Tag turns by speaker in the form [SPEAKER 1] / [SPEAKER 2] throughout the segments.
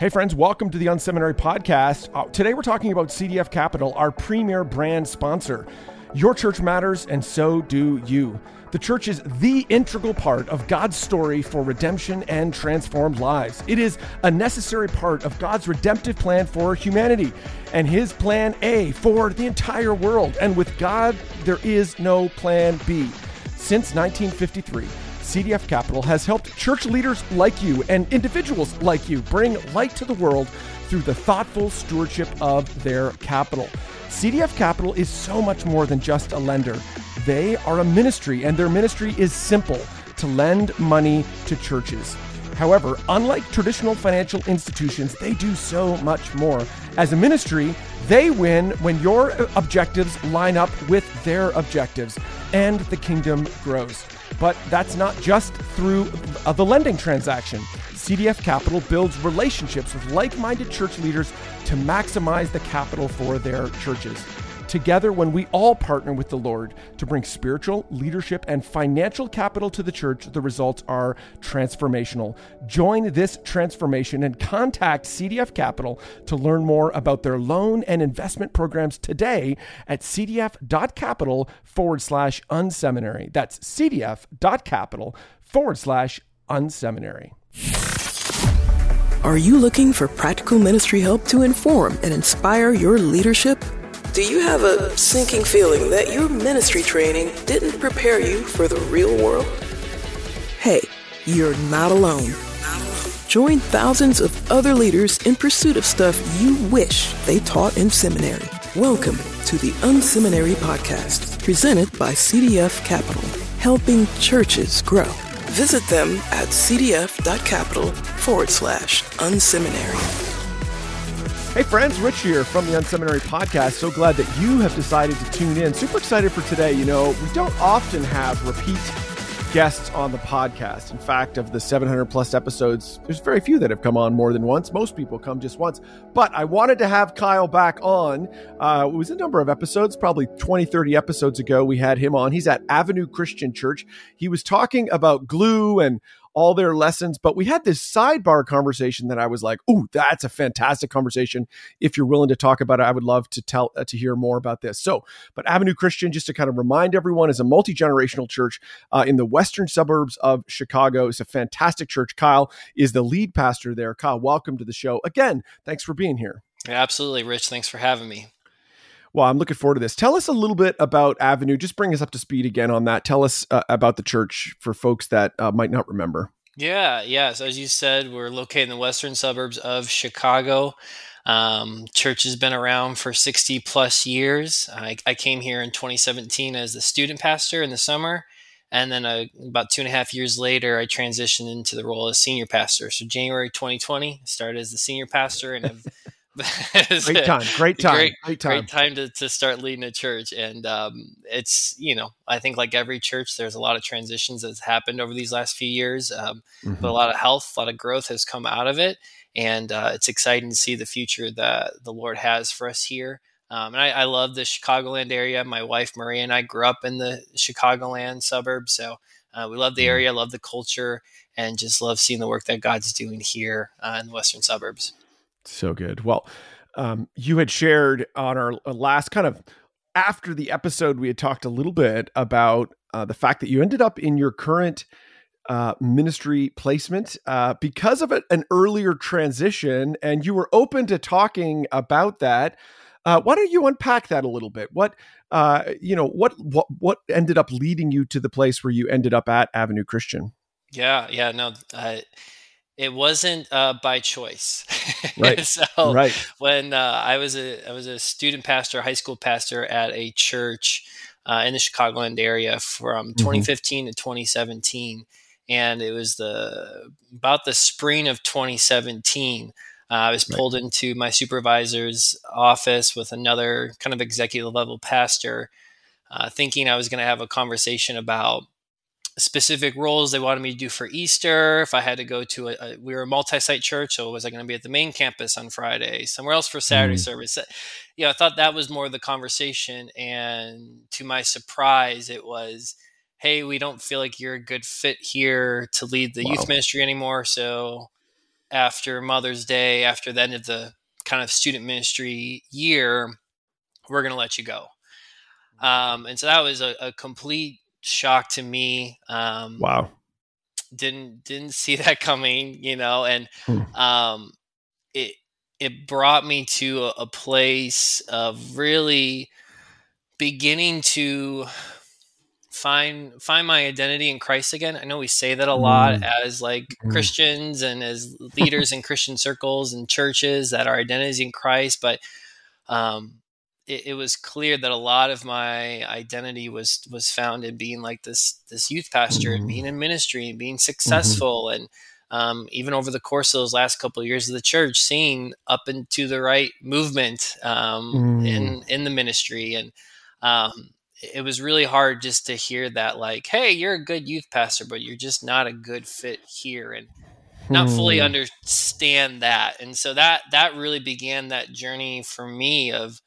[SPEAKER 1] Hey, friends, welcome to the Unseminary Podcast. Uh, today we're talking about CDF Capital, our premier brand sponsor. Your church matters, and so do you. The church is the integral part of God's story for redemption and transformed lives. It is a necessary part of God's redemptive plan for humanity and His plan A for the entire world. And with God, there is no plan B. Since 1953, CDF Capital has helped church leaders like you and individuals like you bring light to the world through the thoughtful stewardship of their capital. CDF Capital is so much more than just a lender. They are a ministry, and their ministry is simple to lend money to churches. However, unlike traditional financial institutions, they do so much more. As a ministry, they win when your objectives line up with their objectives, and the kingdom grows. But that's not just through uh, the lending transaction. CDF Capital builds relationships with like minded church leaders to maximize the capital for their churches. Together, when we all partner with the Lord to bring spiritual, leadership, and financial capital to the church, the results are transformational. Join this transformation and contact CDF Capital to learn more about their loan and investment programs today at cdf.capital forward slash unseminary. That's cdf.capital forward slash unseminary.
[SPEAKER 2] Are you looking for practical ministry help to inform and inspire your leadership? Do you have a sinking feeling that your ministry training didn't prepare you for the real world? Hey, you're not alone. Join thousands of other leaders in pursuit of stuff you wish they taught in seminary. Welcome to the Unseminary Podcast, presented by CDF Capital, helping churches grow. Visit them at cdf.capital forward slash unseminary.
[SPEAKER 1] Hey friends, Rich here from the Unseminary Podcast. So glad that you have decided to tune in. Super excited for today. You know, we don't often have repeat guests on the podcast. In fact, of the 700 plus episodes, there's very few that have come on more than once. Most people come just once. But I wanted to have Kyle back on. Uh, it was a number of episodes, probably 20, 30 episodes ago. We had him on. He's at Avenue Christian Church. He was talking about glue and all their lessons. But we had this sidebar conversation that I was like, "Oh, that's a fantastic conversation." If you're willing to talk about it, I would love to tell uh, to hear more about this. So, but Avenue Christian, just to kind of remind everyone, is a multi generational church uh, in the western suburbs of Chicago. It's a fantastic church. Kyle is the lead pastor there. Kyle, welcome to the show again. Thanks for being here.
[SPEAKER 3] absolutely, Rich. Thanks for having me.
[SPEAKER 1] Well, I'm looking forward to this. Tell us a little bit about Avenue. Just bring us up to speed again on that. Tell us uh, about the church for folks that uh, might not remember.
[SPEAKER 3] Yeah, yeah. So as you said, we're located in the western suburbs of Chicago. Um, church has been around for 60 plus years. I, I, came here in 2017 as the student pastor in the summer. And then uh, about two and a half years later, I transitioned into the role as senior pastor. So January 2020, started as the senior pastor and have
[SPEAKER 1] great time, great time,
[SPEAKER 3] great,
[SPEAKER 1] great time,
[SPEAKER 3] great time to, to start leading a church. And um, it's you know, I think like every church, there's a lot of transitions that's happened over these last few years, um, mm-hmm. but a lot of health, a lot of growth has come out of it, and uh, it's exciting to see the future that the Lord has for us here. Um, and I, I, love the Chicagoland area. My wife Maria and I grew up in the Chicagoland suburbs, so uh, we love the mm-hmm. area, love the culture, and just love seeing the work that God's doing here uh, in the western suburbs.
[SPEAKER 1] So good. Well, um, you had shared on our uh, last kind of after the episode, we had talked a little bit about uh, the fact that you ended up in your current uh, ministry placement uh, because of an earlier transition, and you were open to talking about that. Uh, why don't you unpack that a little bit? What uh, you know, what what what ended up leading you to the place where you ended up at Avenue Christian?
[SPEAKER 3] Yeah, yeah, no, it wasn't uh, by choice.
[SPEAKER 1] Right.
[SPEAKER 3] so
[SPEAKER 1] right.
[SPEAKER 3] when uh, I was a I was a student pastor, high school pastor at a church uh, in the Chicagoland area from mm-hmm. 2015 to 2017, and it was the about the spring of 2017. Uh, I was pulled right. into my supervisor's office with another kind of executive level pastor, uh, thinking I was going to have a conversation about specific roles they wanted me to do for Easter. If I had to go to a, a we were a multi-site church, so was I going to be at the main campus on Friday, somewhere else for Saturday mm. service? You know, I thought that was more of the conversation, and to my surprise, it was, "Hey, we don't feel like you're a good fit here to lead the wow. youth ministry anymore, so after Mother's Day, after the end of the kind of student ministry year, we're going to let you go. Um, and so that was a, a complete shock to me. Um,
[SPEAKER 1] wow.
[SPEAKER 3] Didn't didn't see that coming, you know, and
[SPEAKER 1] Hmm.
[SPEAKER 3] um, it it brought me to a, a place of really beginning to find find my identity in Christ again. I know we say that a lot
[SPEAKER 1] Mm.
[SPEAKER 3] as like
[SPEAKER 1] Mm.
[SPEAKER 3] Christians and as leaders in Christian circles and churches that our identity is in Christ, but um, it, it was clear that a lot of my identity was was found in being like this this youth pastor and
[SPEAKER 1] Mhm.
[SPEAKER 3] being in ministry and being
[SPEAKER 1] Mm-hmm.
[SPEAKER 3] successful and um, even over the course of those last couple of years of the church, seeing up into the right movement um,
[SPEAKER 1] Mm.
[SPEAKER 3] in in the ministry, and um, it was really hard just to hear that, like, "Hey, you're a good youth pastor, but you're just not a good fit here," and not fully
[SPEAKER 1] Hmm.
[SPEAKER 3] understand that. And so that that really began that journey for me of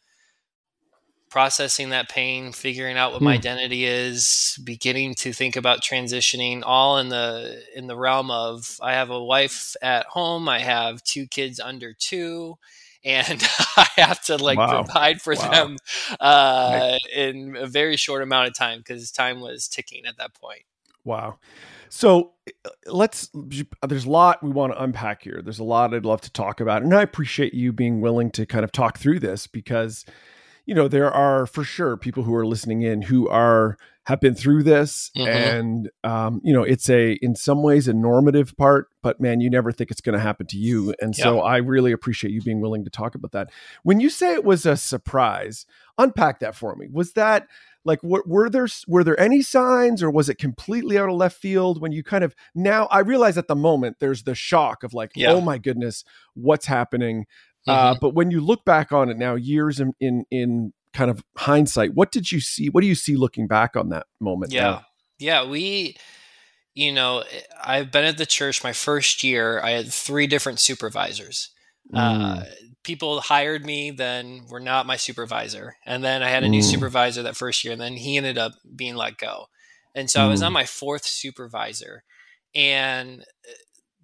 [SPEAKER 3] processing that pain, figuring out what my
[SPEAKER 1] Hmm.
[SPEAKER 3] identity is, beginning to think about transitioning all in the in the realm of I have a wife at home, I have two kids under 2 and I have to like
[SPEAKER 1] Wow.
[SPEAKER 3] provide for
[SPEAKER 1] Wow.
[SPEAKER 3] them uh, in a very short amount of time because time was ticking at that point.
[SPEAKER 1] Wow. So uh, let's, there's a lot we want to unpack here. There's a lot I'd love to talk about. And I appreciate you being willing to kind of talk through this because, you know, there are for sure people who are listening in who are, have been through this.
[SPEAKER 3] Mhm.
[SPEAKER 1] And, um, you know, it's a, in some ways, a normative part, but man, you never think it's going to happen to you. And so I really appreciate you being willing to talk about that. When you say it was a surprise, unpack that for me. Was that, like what were there were there any signs or was it completely out of left field when you kind of now i realize at the moment there's the shock of like
[SPEAKER 3] Yeah.
[SPEAKER 1] oh my goodness what's happening uh,
[SPEAKER 3] Mhm.
[SPEAKER 1] but when you look back on it now years in, in in kind of hindsight what did you see what do you see looking back on that moment
[SPEAKER 3] Yeah.
[SPEAKER 1] now?
[SPEAKER 3] Yeah. We, you know, eh, I've been at the church my first year. I had three different supervisors. Uh,
[SPEAKER 1] Mm,
[SPEAKER 3] people hired me, then were not my supervisor. And then I had a new
[SPEAKER 1] Mm.
[SPEAKER 3] supervisor that first year, and then he ended up being let go. And so I was
[SPEAKER 1] Mm.
[SPEAKER 3] on my fourth supervisor. And eh,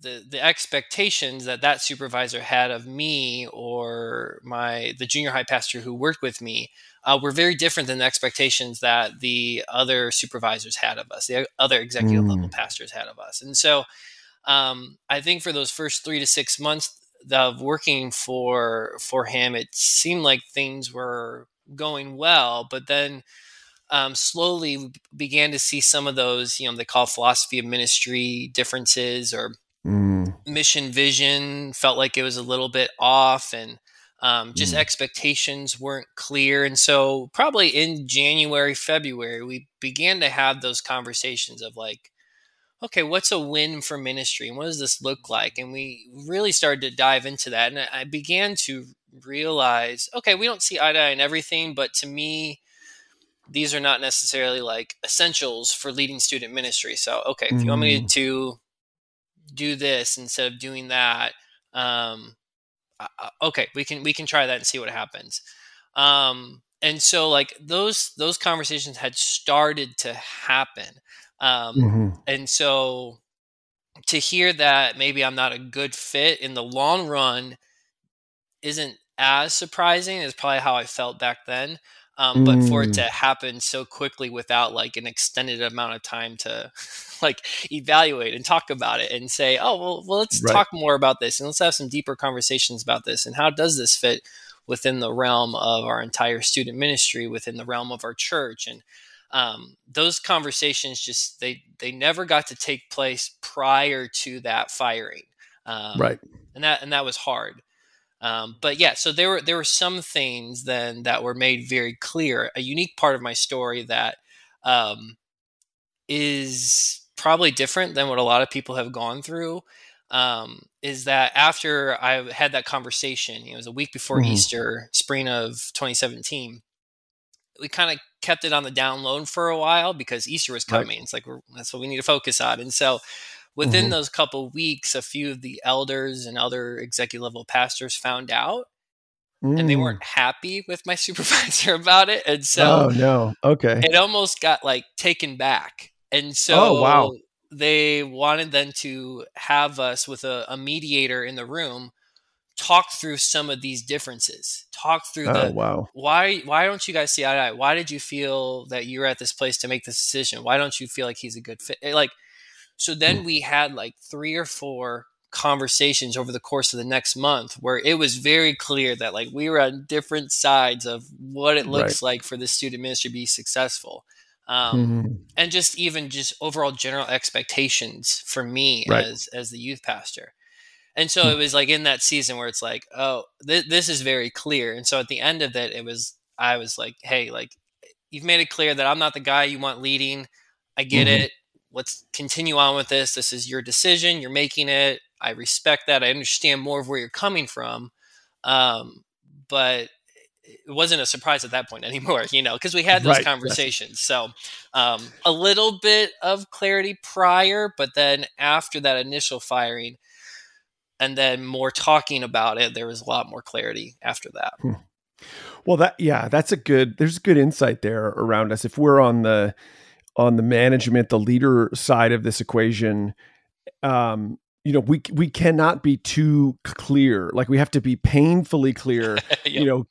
[SPEAKER 3] the the expectations that that supervisor had of me or my the junior high pastor who worked with me uh, were very different than the expectations that the other supervisors had of us, the other executive
[SPEAKER 1] Mm.
[SPEAKER 3] level pastors had of us. And so um, I think for those first three to six months of working for for him, it seemed like things were going well, but then um, slowly we began to see some of those, you know, they call philosophy of ministry differences or
[SPEAKER 1] mm,
[SPEAKER 3] mission vision felt like it was a little bit off and um, just
[SPEAKER 1] Mm.
[SPEAKER 3] expectations weren't clear. And so probably in january february we began to have those conversations of like okay what's a win for ministry and what does this look like? And we really started to dive into that. And i began to realize okay we don't see eye to eye in everything but to me these are not necessarily like essentials for leading student ministry. So okay if you want me
[SPEAKER 1] Mm.
[SPEAKER 3] to do this instead of doing that um okay we can we can try that and see what happens. Um and so like those those conversations had started to happen um
[SPEAKER 1] mhm,
[SPEAKER 3] and so to hear that maybe i'm not a good fit in the long run isn't as surprising as probably how i felt back then um, but for it
[SPEAKER 1] Mm.
[SPEAKER 3] to happen so quickly without like an extended amount of time to like evaluate and talk about it and say oh well, well let's
[SPEAKER 1] Right.
[SPEAKER 3] talk more about this and let's have some deeper conversations about this and how does this fit within the realm of our entire student ministry within the realm of our church and um, those conversations just they they never got to take place prior to that firing um,
[SPEAKER 1] right
[SPEAKER 3] and that and that was hard um, but yeah so there were there were some things then that were made very clear a unique part of my story that um, is probably different than what a lot of people have gone through um, is that after I had that conversation, it was a week before
[SPEAKER 1] Mhm.
[SPEAKER 3] Easter, spring of 2017. We kind of kept it on the down low for a while because Easter was
[SPEAKER 1] Right.
[SPEAKER 3] coming. It's like we're, that's what we need to focus on. And so, within
[SPEAKER 1] Mhm.
[SPEAKER 3] those couple weeks, a few of the elders and other executive level pastors found out, and they
[SPEAKER 1] Mm.
[SPEAKER 3] weren't happy with my supervisor about it. And so,
[SPEAKER 1] oh no okay
[SPEAKER 3] it almost got like taken back. And so
[SPEAKER 1] Oh, wow.
[SPEAKER 3] they wanted then to have us with a, a, mediator in the room talk through some of these differences talk through
[SPEAKER 1] oh,
[SPEAKER 3] the
[SPEAKER 1] wow
[SPEAKER 3] why why don't you guys see eye to eye why did you feel that you were at this place to make this decision why don't you feel like he's a good fit like so then mm. we had like three or four conversations over the course of the next month where it was very clear that like we were on different sides of what it looks right. like for the student ministry to be successful um, mm-hmm. and just even just overall general expectations for me right. as as the youth pastor and so mm-hmm. it was like in that season where it's like oh th- this is very clear and so at the end of it it was i was like hey like you've made it clear that i'm not the guy you want leading i get mm-hmm. it let's continue on with this this is your decision you're making it i respect that i understand more of where you're coming from um, but it wasn't a surprise at that point anymore, you know, because we had those right. conversations. So um, a little bit of clarity prior, but then after that initial firing, and then more talking about it, there was a lot more clarity after that. Hmm.
[SPEAKER 1] Well, that yeah, that's a good. There's good insight there around us. If we're on the on the management, the leader side of this equation, um, you know we we cannot be too clear. Like we have to be painfully clear. Yep. you know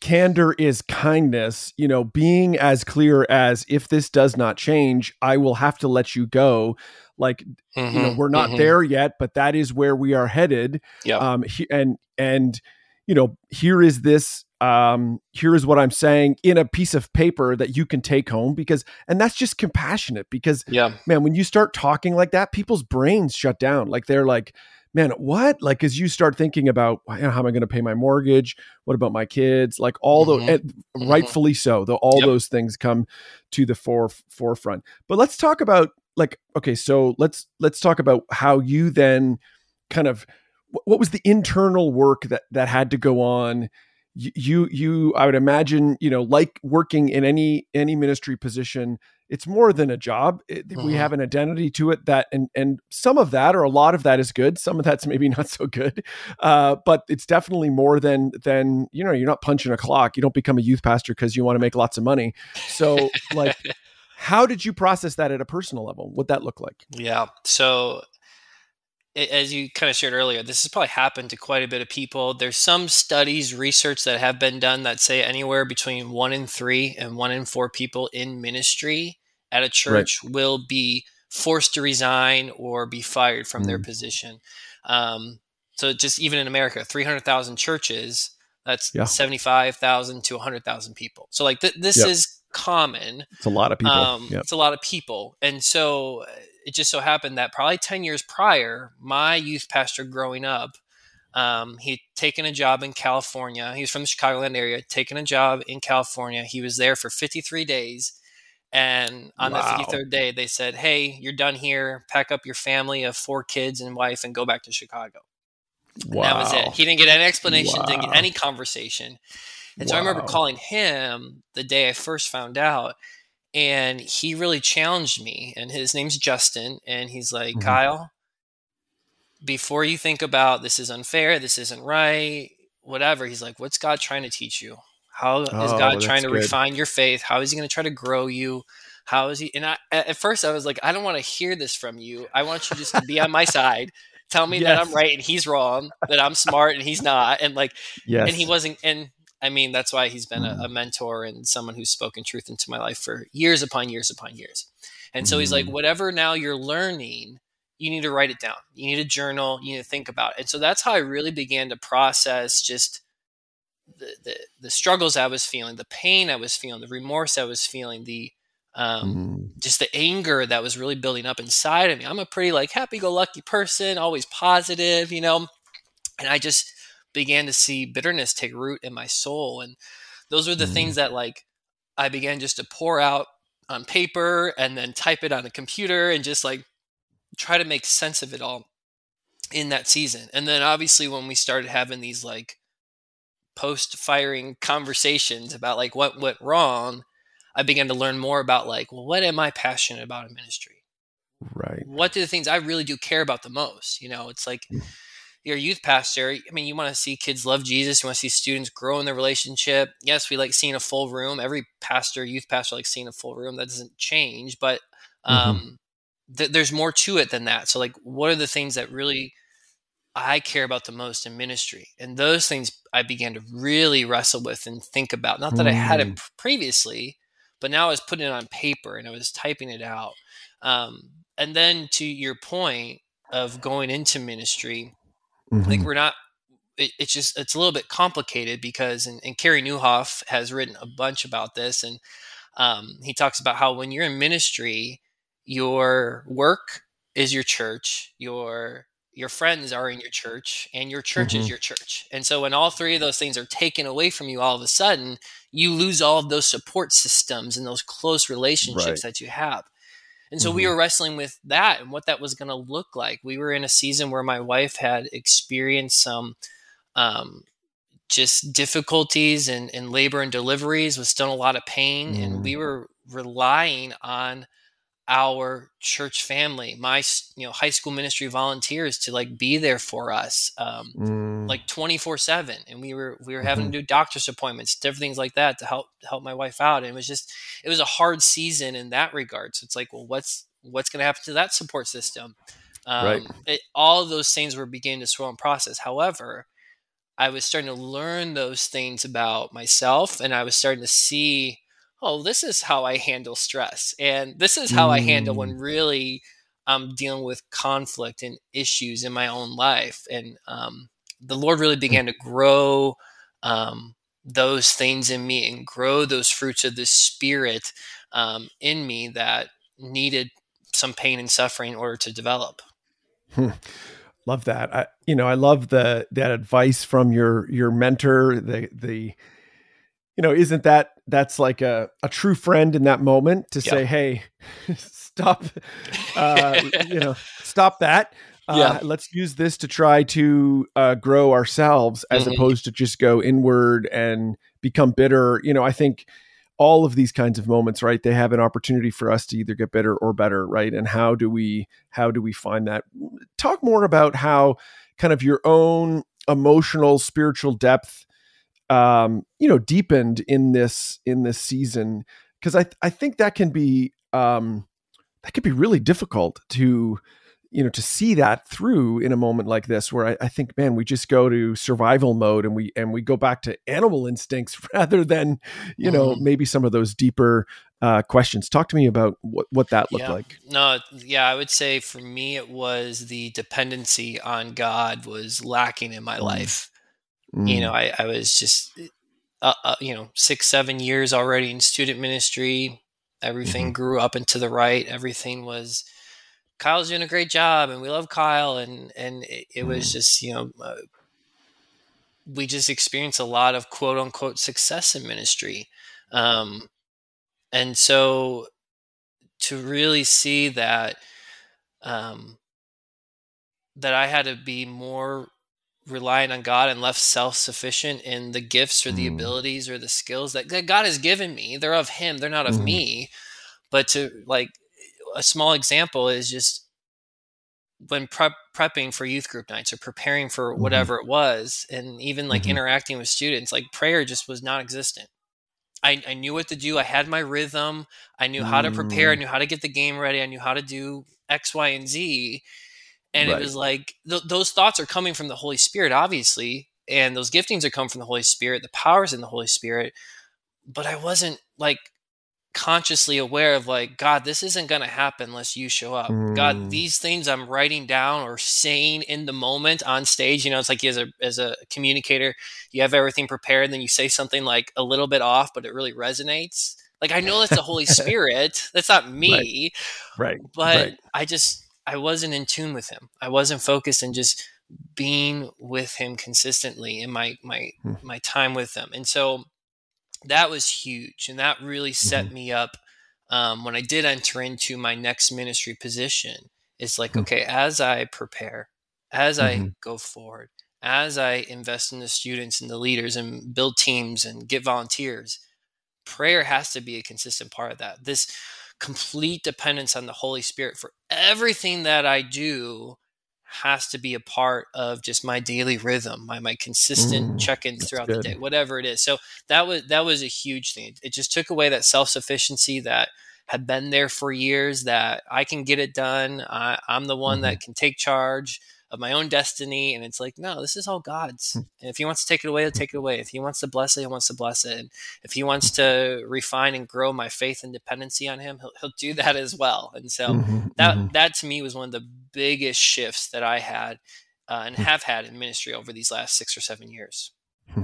[SPEAKER 1] candor is kindness. You know being as clear as if this does not change i will have to let you go. Like mm-hmm, you know mm-hmm, we're not mm-hmm. there yet but that is where we are headed.
[SPEAKER 3] Yeah
[SPEAKER 1] um he, and and you know here is this um, here is what I'm saying in a piece of paper that you can take home because, and that's just compassionate because,
[SPEAKER 3] yeah,
[SPEAKER 1] man, when you start talking like that, people's brains shut down. Like they're like, man, what? Like, as you start thinking about how am I going to pay my mortgage? What about my kids? Like all mm-hmm. the, mm-hmm. rightfully so, the, all yep. those things come to the fore, forefront. But let's talk about like, okay, so let's, let's talk about how you then kind of, what was the internal work that, that had to go on you you i would imagine you know like working in any any ministry position it's more than a job. It, mm-hmm. we have an identity to it that and and some of that or a lot of that is good. Some of that's maybe not so good. Uh, but it's definitely more than than you know you're not punching a clock. You don't become a youth pastor because you want to make lots of money. So like how did you process that at a personal level? What that look like?
[SPEAKER 3] Yeah. So as you kind of shared earlier, this has probably happened to quite a bit of people. There's some studies, research that have been done that say anywhere between one in three and one in four people in ministry at a church right. will be forced to resign or be fired from mm. their position. Um, so just even in America, 300,000 churches, that's yeah. 75,000 to 100,000 people. So like th- this yep. is common.
[SPEAKER 1] It's a lot of people. Um,
[SPEAKER 3] yep. It's a lot of people. And so it just so happened that probably 10 years prior, my youth pastor growing up, um, he'd taken a job in California. He was from the Chicagoland area, taken a job in California. He was there for 53 days. And on wow. the 53rd day, they said, Hey, you're done here. Pack up your family of four kids and wife and go back to Chicago. Wow. That was it. He didn't get any explanation, wow. didn't get any conversation. And so I remember calling him the day I first found out and he really challenged me and his name's justin and he's like mm-hmm. kyle before you think about this is unfair this isn't right whatever he's like what's god trying to teach you How is oh, god trying to good. refine your faith how is he going to try to grow you how is he and I, at first i was like i don't want to hear this from you i want you just to be on my side tell me yes. that i'm right and he's wrong that i'm smart and he's not and like yes. and he wasn't and I mean, that's why he's been a, a, mm. mentor and someone who's spoken truth into my life for years upon years upon years. And so he's like, mm. whatever now you're learning, you need to write it down. You need a journal. You need to think about it. And so that's how I really began to process just the, the, the struggles I was feeling, the pain I was feeling, the remorse I was feeling, the um, mm. just the anger that was really building up inside of me. I'm a pretty like happy-go-lucky person, always positive, you know. And I just began to see bitterness take root in my soul. And those were the mm. things that like I began just to pour out on paper and then type it on a computer and just like try to make sense of it all in that season. And then obviously when we started having these like post firing conversations about like what went wrong, I began to learn more about like, well, what am I passionate about in ministry?
[SPEAKER 1] Right.
[SPEAKER 3] What are the things I really do care about the most? You know, it's like you're a youth pastor, I mean, you want to see kids love Jesus. You want to see students grow in their relationship. Yes, we like seeing a full room. Every pastor, youth pastor, likes seeing a full room. That doesn't change. But mm-hmm. um, mm-hmm. th- there's more to it than that. So like, what are the things that really I care about the most in ministry? And those things I began to really wrestle with and think about. Not that mm. I had it mm. previously, but now I was putting it on paper and I was typing it out. Um, and then to your point of going into ministry, mm-hmm. like we're not it, it's just it's a little bit complicated because and, and Carey Nieuwhof has written a bunch about this and um, he talks about how when you're in ministry your work is your church your your friends are in your church and your church mm-hmm. is your church and so when all three of those things are taken away from you all of a sudden you lose all of those support systems and those close relationships right. that you have and so mm-hmm. we were wrestling with that and what that was going to look like we were in a season where my wife had experienced some um, just difficulties and, and labor and deliveries was still a lot of pain mm. and we mm. were relying on our church family my you know high school ministry volunteers to like be there for us um, mm. like 24 7 and we were we were having mm-hmm. to do doctor's appointments different things like that to help help my wife out and it was just it was a hard season in that regard so it's like well what's what's going to happen to that support system um, right. It, all of those things were beginning to swirl and process however I was starting to learn those things about myself and I was starting to see, oh, this is how I handle stress. And this is how mm. I handle when mm. really I'm dealing with conflict and issues in my own life. And um, the Lord really mm. began to grow um, those things in me and grow those fruits of the Spirit um, in me that needed some pain and suffering in order to develop.
[SPEAKER 1] Hmm. Love that. I, you know, I love the that advice from your your mentor. The the, you know, isn't that that's like a a true friend in that moment to say, hey, stop, uh, you know, stop that. Uh, yeah. let's use this to try to uh, grow ourselves as mm-hmm. opposed to just go inward and become bitter. You know, I think all of these kinds of moments right they have an opportunity for us to either get better or better right and how do we how do we find that talk more about how kind of your own emotional spiritual depth um you know deepened in this in this season because i i think that can be um that can be really difficult to you know to see that through in a moment like this where I, I, think man we just go to survival mode and we and we go back to animal instincts rather than you know mm. maybe some of those deeper uh, questions talk to me about what, what that looked
[SPEAKER 3] yeah.
[SPEAKER 1] like
[SPEAKER 3] no yeah i would say for me it was the dependency on god was lacking in my mm. life mm. you know I, I was just uh, uh, you know six seven years already in student ministry everything mm-hmm. grew up and to the right everything was Kyle's doing a great job, and we love Kyle, and and it, it was mm-hmm. just you know. Uh, we just experienced a lot of quote unquote success in ministry. Um, and so to really see that um, that I had to be more reliant on God and left self-sufficient in the gifts or the mm. abilities or the skills that, that God has given me. They're of Him. They're not of mm. me. But to like a small example is just when prep, prepping for youth group nights or preparing for mm-hmm. whatever mm-hmm. it was and even like mm-hmm. interacting with students like prayer just was non existent. I, I knew what to do i had my rhythm i knew how to prepare i mm. knew how to get the game ready i knew how to do x y and z and right. it was like th- those thoughts are coming from the holy spirit obviously and those giftings are coming from the holy spirit the powers in the holy spirit but i wasn't like consciously aware of like god this isn't going to happen unless you show up mm. god these things i'm writing down or saying in the moment on stage you know it's like as a as a communicator you have everything prepared and then you say something like a little bit off but it really resonates like i know that's the holy spirit that's not
[SPEAKER 1] me right, right.
[SPEAKER 3] but
[SPEAKER 1] right.
[SPEAKER 3] i just i wasn't in tune with him i wasn't focused and just being with him consistently in my my mm. my time with him and so that was huge and that really set mm-hmm. me up um, when i did enter into my next ministry position it's like mm-hmm. okay as i prepare as mm-hmm. i go forward as i invest in the students and the leaders and build teams and get volunteers prayer has to be a consistent part of that this complete dependence on the holy spirit for everything that i do has to be a part of just my daily rhythm, my my consistent mm, check-ins throughout good. the day, whatever it is. So that was that was a huge thing. It just took away that self-sufficiency, that had been there for years that I can get it done. I, am the one mm-hmm. that can take charge of my own destiny. And it's like, no, this is all God's. Hmm. And if He wants to take it away, He'll take it away. If He wants to bless it, He wants to bless it. And if He wants to refine and grow my faith and dependency on Him, He'll, he'll do that as well. And so mm-hmm, that mm-hmm. that to me was one of the biggest shifts that I had uh, and hmm. have had in ministry over these last six or seven years. Hmm.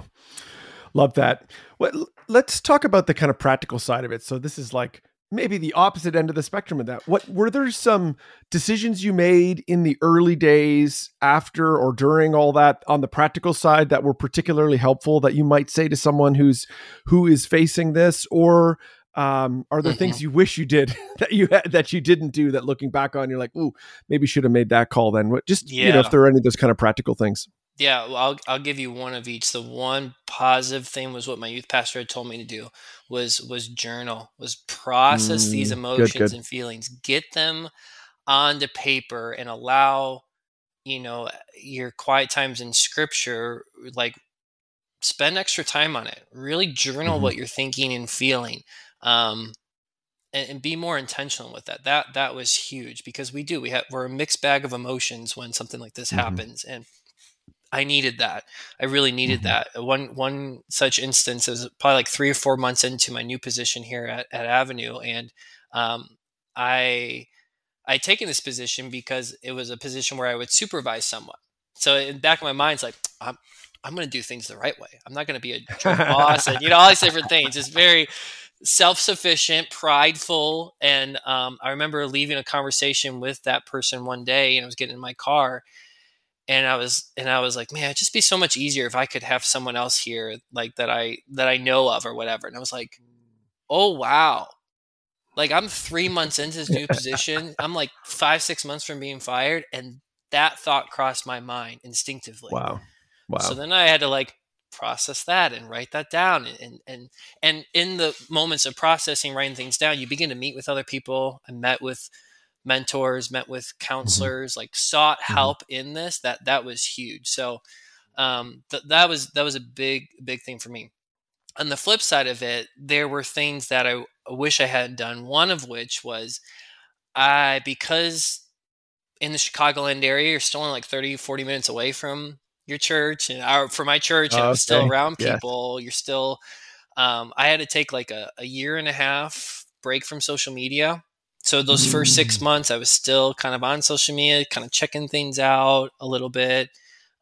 [SPEAKER 1] Love that. Well, let's talk about the kind of practical side of it. So this is like maybe the opposite end of the spectrum of that. What were there some decisions you made in the early days after or during all that on the practical side that were particularly helpful that you might say to someone who's who is facing this or um, are there mm-hmm. things you wish you did that you had, that you didn't do that looking back on you're like ooh maybe should have made that call then what just yeah. you know if there are any of those kind of practical things
[SPEAKER 3] yeah, well, I'll I'll give you one of each. The one positive thing was what my youth pastor had told me to do was was journal, was process mm, these emotions good, and feelings, get them onto paper, and allow you know your quiet times in Scripture, like spend extra time on it. Really journal mm-hmm. what you're thinking and feeling. Um, and, and, be more intentional with that. That that was huge because we do. We have we're a mixed bag of emotions when something like this mm-hmm. happens, and I needed that. I really needed mm-hmm. that. One one such instance was probably like three or four months into my new position here at, at Avenue, and um, I I taken this position because it was a position where I would supervise someone. So in the back of my mind, it's like I'm I'm going to do things the right way. I'm not going to be a boss and you know all these different things. It's very self-sufficient, prideful, and um, I remember leaving a conversation with that person one day, and I was getting in my car and I was and I was like, man, it'd just be so much easier if I could have someone else here like that I that I know of or whatever. And I was like, oh wow. Like I'm three months into this new position. I'm like five, six months from being fired. And that thought crossed my mind instinctively.
[SPEAKER 1] Wow. Wow.
[SPEAKER 3] So then I had to like process that and write that down and and and in the moments of processing writing things down you begin to meet with other people i met with mentors, met with mm-hmm. counselors, like sought mm-hmm. help in this. That that was huge. So um, th- that was that was a big big thing for me. On the flip side of it, there were things that I wish I hadn't done. One of which was I because in the Chicagoland area, you're still only like 30, 40 minutes away from your church, and our, for my church, and okay. I'm still around people. Yes. You're still. Um, I had to take like a, a year and a half break from social media so those first six months, I was still kind of on social media, kind of checking things out a little bit.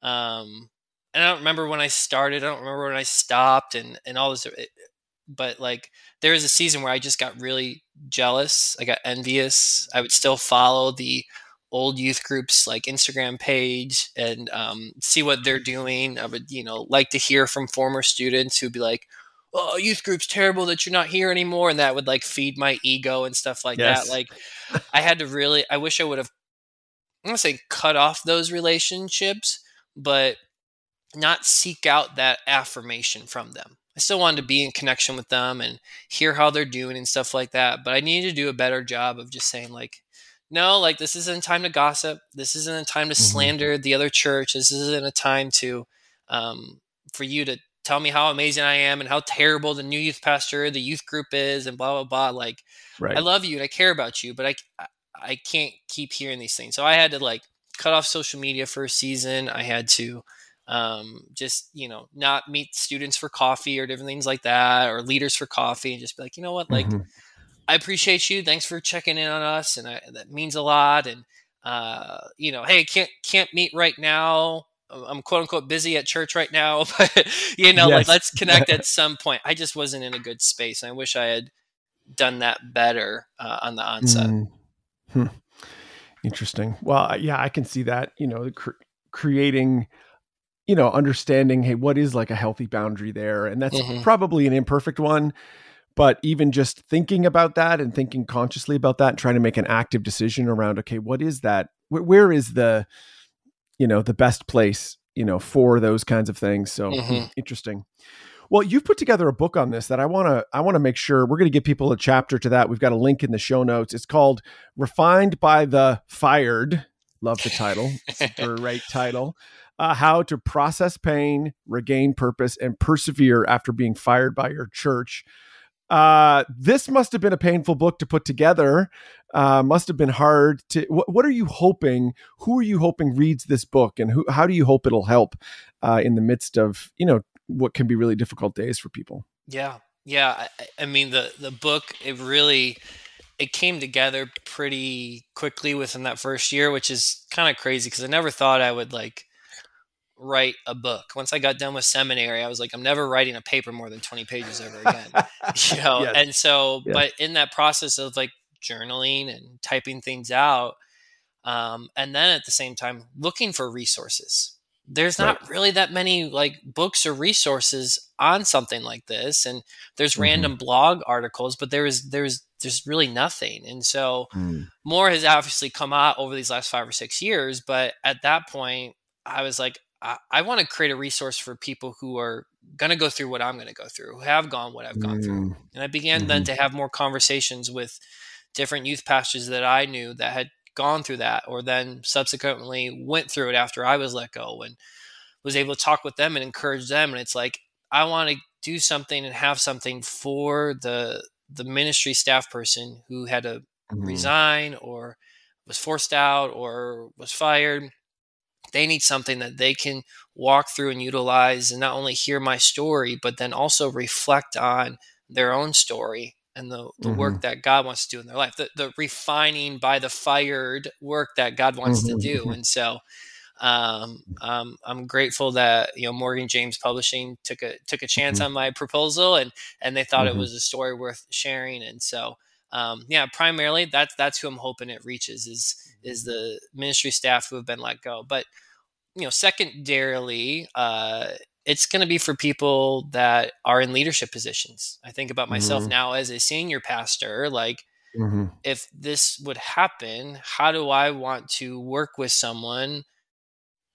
[SPEAKER 3] Um, and I don't remember when I started. I don't remember when I stopped, and and all this. But like, there was a season where I just got really jealous. I got envious. I would still follow the old youth groups like Instagram page and um, see what they're doing. I would, you know, like to hear from former students who'd be like, oh youth group's terrible that you're not here anymore and that would like feed my ego and stuff like yes. that like i had to really i wish i would have i'm gonna say cut off those relationships but not seek out that affirmation from them i still wanted to be in connection with them and hear how they're doing and stuff like that but i needed to do a better job of just saying like no like this isn't a time to gossip this isn't a time to mm-hmm. slander the other church this isn't a time to um, for you to tell me how amazing I am and how terrible the new youth pastor, the youth group is, and blah blah blah. Like, right. I love you and I care about you, but I I can't keep hearing these things. So I had to like cut off social media for a season. I had to um, just you know not meet students for coffee or different things like that, or leaders for coffee, and just be like, you know what, like. Mm-hmm. I appreciate you. Thanks for checking in on us, and I, that means a lot. And uh, you know, hey, can't can't meet right now. I'm quote unquote busy at church right now, but you know, yes. like let's connect at some point. I just wasn't in a good space. I wish I had done that better uh, on the onset. Mm. Hmm.
[SPEAKER 1] Interesting. Well, yeah, I can see that. You know, cr- creating, you know, understanding, hey, what is like a healthy boundary there, and that's mm-hmm. probably an imperfect one. But even just thinking about that and thinking consciously about that, and trying to make an active decision around, okay, what is that? where is the you know the best place you know for those kinds of things so mm-hmm. interesting. Well you've put together a book on this that i want to i want to make sure we're going to give people a chapter to that. We've got a link in the show notes. It's called refined by the fired love the title it's the right title uh, how to process pain regain purpose and persevere after being fired by your church uh, this must have been a painful book to put together. Uh, must have been hard to. What, are you hoping? Who are you hoping reads this book, and who? How do you hope it'll help uh, in the midst of you know what can be really difficult days for people?
[SPEAKER 3] Yeah, yeah. I, I mean the the book it really it came together pretty quickly within that first year, which is kind of crazy because I never thought I would like write a book. Once I got done with seminary, I was like, I'm never writing a paper more than 20 pages ever again. you know, yes. and so, yes. but in that process of like journaling and typing things out, um, and then at the same time looking for resources. There's not right. really that many like books or resources on something like this, and there's mm-hmm. random blog articles, but there is there's there's really nothing. And so mm. more has obviously come out over these last five or six years, but at that point, I was like, I, I want to create a resource for people who are going to go through what I'm going to go through, who have gone what I've gone mm. through. And I began mm-hmm. then to have more conversations with different youth pastors that I knew that had gone through that or then subsequently went through it after I was let go and was able to talk with them and encourage them. And it's like, I want to do something and have something for the the ministry staff person who had to mm-hmm. resign or was forced out or was fired they need something that they can walk through and utilize and not only hear my story, but then also reflect on their own story and the, the mm-hmm. work that God wants to do in their life, the, the refining by the fired work that God wants mm-hmm. to do. Mm-hmm. And so um, um, I'm grateful that you know Morgan James Publishing took a took a chance mm-hmm. on my proposal and and they thought it mm-hmm. was a story worth sharing. And so um, yeah, primarily that's that's who I'm hoping it reaches is is the ministry staff who have been let go. But you know, secondarily, uh, it's going to be for people that are in leadership positions. I think about myself mm-hmm. now as a senior pastor, like. Mm-hmm. If this would happen, how do I want to work with someone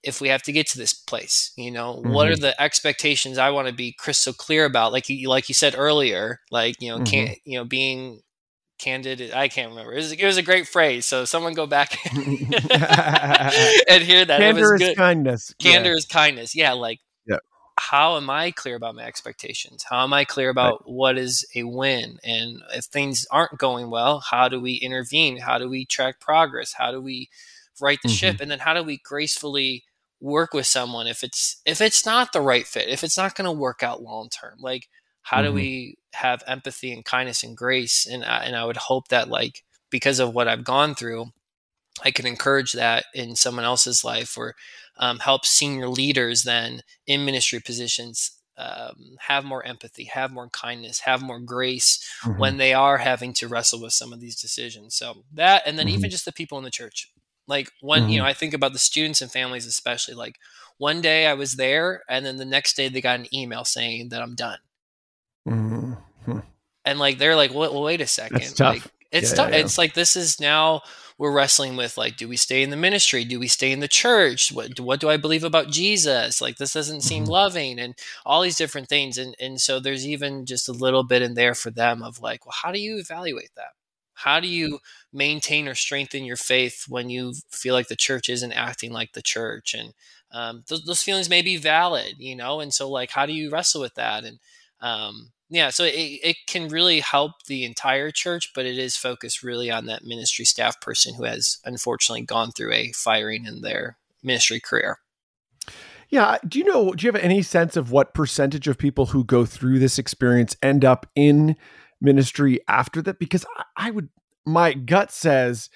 [SPEAKER 3] if we have to get to this place you know mm-hmm. what are mm-hmm. the expectations i want to be crystal clear about like you like you said earlier like you know mm-hmm. can't you know being candid i can't remember. It was, it was, a great phrase so someone go back and hear that.
[SPEAKER 1] Candor is kindness
[SPEAKER 3] candor yeah. is kindness yeah like yeah. how am i clear about my expectations? How am i clear about right. what is a win? And if things aren't going well how do we intervene? How do we track progress? How do we right the mm-hmm. ship and then how do we gracefully work with someone if it's if it's not the right fit if it's not going to work out long term? Like how mm-hmm. do we have empathy and kindness and grace and I, and I would hope that like because of what I've gone through I can encourage that in someone else's life or um, help senior leaders then in ministry positions um, have more empathy, have more kindness, have more grace mm-hmm. when they are having to wrestle with some of these decisions. So that, and then mm-hmm. even just the people in the church. Like when mm-hmm. you know, mm-hmm. I think about the students and families especially. Like one day I was there, and then the next day they got an email saying that I'm done. Mm-hmm. And like they're like, well, well wait a second.
[SPEAKER 1] It's tough.
[SPEAKER 3] Like, it's yeah, tough. Yeah, yeah. It's like this is now we're wrestling with like, do we stay in the ministry? Do we stay in the church? What what do I believe about Jesus? Like this doesn't seem mm-hmm. loving, and all these different things. And and so there's even just a little bit in there for them of like, well, how do you evaluate that? How do you maintain or strengthen your faith when you feel like the church isn't acting like the church? And um, those, those, feelings may be valid, you know. And so, like, how do you wrestle with that? And um, yeah, so it, it can really help the entire church, but it is focused really on that ministry staff person who has unfortunately gone through a firing in their ministry career.
[SPEAKER 1] Yeah. Do you know, do you have any sense of what percentage of people who go through this experience end up in ministry after that? Because I, I would, my gut says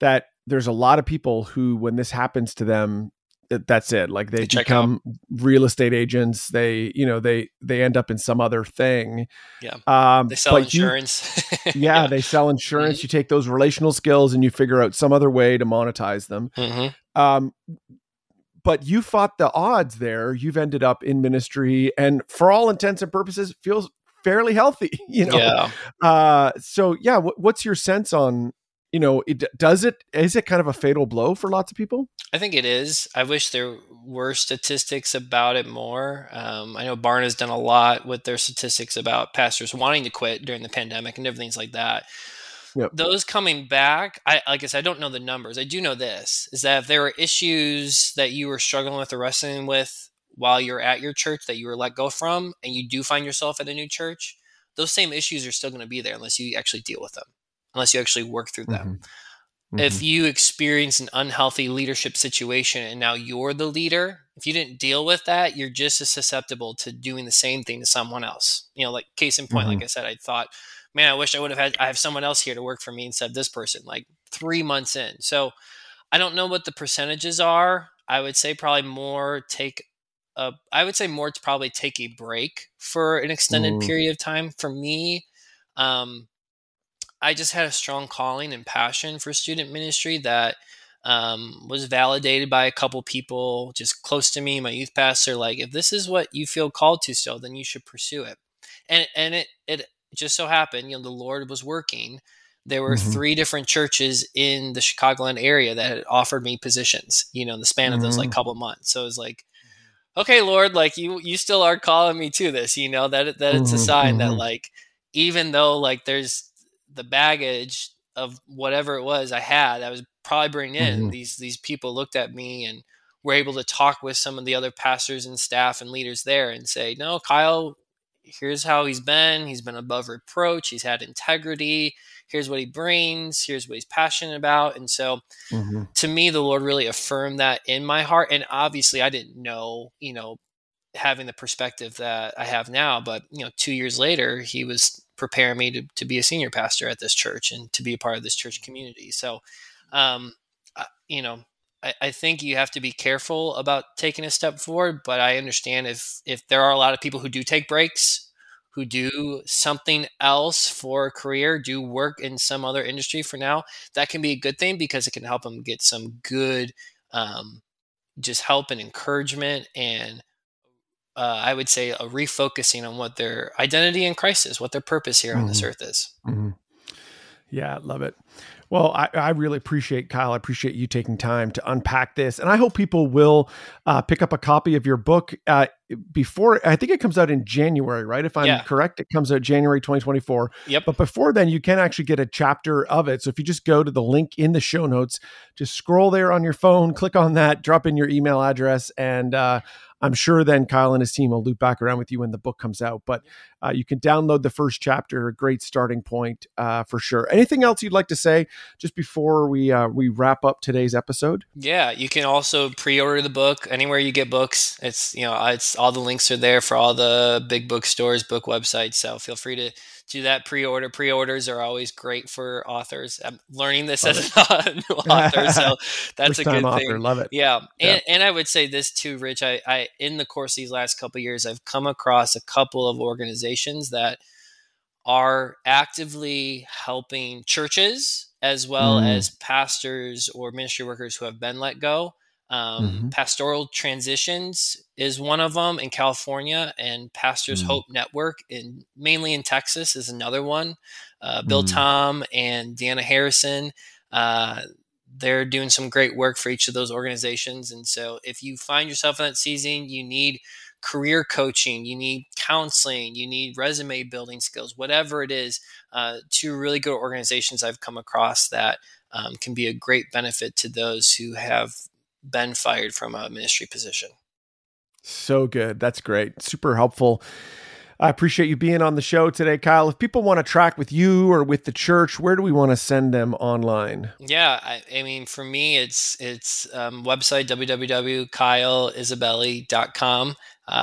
[SPEAKER 1] that there's a lot of people who, when this happens to them, that's it. Like they, they become real estate agents. They you know they they end up in some other thing.
[SPEAKER 3] Yeah. Um they sell insurance
[SPEAKER 1] you, yeah, yeah, they sell insurance. Mm-hmm. you take those relational skills and you figure out some other way to monetize them. Mm-hmm. um but you fought the odds there. You've ended up in ministry and for all intents and purposes feels fairly healthy you know? Yeah. uh so yeah w- what's your sense on you know it does it is it kind of a fatal blow for lots of people?
[SPEAKER 3] I think it is. I wish there were statistics about it more. Um, i know barna has done a lot with their statistics about pastors wanting to quit during the pandemic and different things like that. Yep. Those coming back, I like I said, I don't know the numbers. I do know this is that if there were issues that you were struggling with or wrestling with while you're at your church that you were let go from, and you do find yourself at a new church, those same issues are still going to be there unless you actually deal with them, unless you actually work through them. Mm-hmm. Mm-hmm. If you experience an unhealthy leadership situation and now you're the leader, if you didn't deal with that, you're just as susceptible to doing the same thing to someone else. You know, like case in point, mm-hmm. like I said, I thought, man, I wish I would have had I have someone else here to work for me instead of this person, like three months in. So I don't know what the percentages are. I would say probably more take a I would say more to probably take a break for an extended mm. period of time. For me, um, I just had a strong calling and passion for student ministry that um, was validated by a couple people just close to me, my youth pastor. Like, if this is what you feel called to still, then you should pursue it. And and it it just so happened, you know, the Lord was working. There were mm-hmm. three different churches in the Chicagoland area that had offered me positions, you know, in the span of those like mm-hmm. couple months. So it was like, okay, Lord, like you you still are calling me to this, you know, that that it's a mm-hmm. sign that mm-hmm. like even though like there's the baggage of whatever it was I had, I was probably bringing in. Mm-hmm. These these people looked at me and were able to talk with some of the other pastors and staff and leaders there and say, "No, Kyle, here's how he's been. He's been above reproach. He's had integrity. Here's what he brings. Here's what he's passionate about." And so, mm-hmm. to me, the Lord really affirmed that in my heart. And obviously, I didn't know, you know, having the perspective that I have now, but you know, two years later, He was prepare me to, to be a senior pastor at this church and to be a part of this church community. So, um, I, you know, I, I think you have to be careful about taking a step forward, but I understand if, if there are a lot of people who do take breaks, who do something else for a career, do work in some other industry for now, that can be a good thing because it can help them get some good, um, just help and encouragement and uh, I would say, a refocusing on what their identity in Christ is, what their purpose here mm-hmm. on this mm-hmm. earth is.
[SPEAKER 1] Mm-hmm. Yeah, love it. Well, I, I, really appreciate Kyle. I appreciate you taking time to unpack this, and I hope people will uh, pick up a copy of your book uh, before. I think it comes out in January, right? If I'm yeah. correct, it comes out January 2024.
[SPEAKER 3] Yep.
[SPEAKER 1] But before then, you can actually get a chapter of it. So if you just go to the link in the show notes, just scroll there on your phone, click on that, drop in your email address, and uh, I'm sure then Kyle and his team will loop back around with you when the book comes out. But uh, you can download the first chapter, a great starting point uh, for sure. Anything else you'd like to say just before we uh, we wrap up today's episode?
[SPEAKER 3] Yeah, you can also pre-order the book anywhere you get books. It's you know it's all the links are there for all the big bookstores, book websites. So feel free to do that pre-order. Pre-orders are always great for authors. I'm learning this Love as a new author, so that's First a good author. thing.
[SPEAKER 1] Love it.
[SPEAKER 3] Yeah. yeah. And, and I would say this too, Rich. I, I in the course of these last couple years, I've come across a couple of organizations that are actively helping churches as well mm. as pastors or ministry workers who have been let go um, mm-hmm. Pastoral Transitions is one of them in California, and Pastors mm-hmm. Hope Network in mainly in Texas is another one. Uh, Bill mm-hmm. Tom and Deanna Harrison, uh, they're doing some great work for each of those organizations. And so, if you find yourself in that season, you need career coaching, you need counseling, you need resume building skills, whatever it is. Uh, two really good organizations I've come across that um, can be a great benefit to those who have been fired from a ministry position.
[SPEAKER 1] So good. That's great. Super helpful. I appreciate you being on the show today, Kyle. If people want to track with you or with the church, where do we want to send them online?
[SPEAKER 3] Yeah, I, I mean, for me, it's it's um, website www.kyleisabelli.com, uh,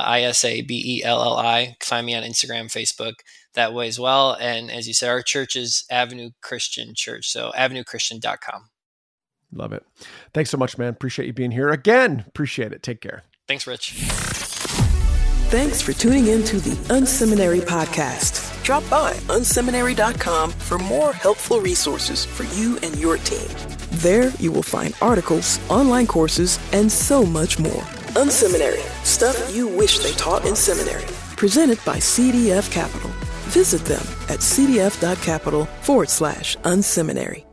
[SPEAKER 3] I S A B E L L I. Find me on Instagram, Facebook that way as well. And as you said, our church is Avenue Christian Church, so avenuechristian.com.
[SPEAKER 1] Love it. Thanks so much, man. Appreciate you being here again. Appreciate it. Take care.
[SPEAKER 3] Thanks, Rich.
[SPEAKER 2] Thanks for tuning in to the Unseminary Podcast. Drop by unseminary.com for more helpful resources for you and your team. There you will find articles, online courses, and so much more. Unseminary, stuff you wish they taught in seminary. Presented by CDF Capital. Visit them at cdf.capital forward slash unseminary.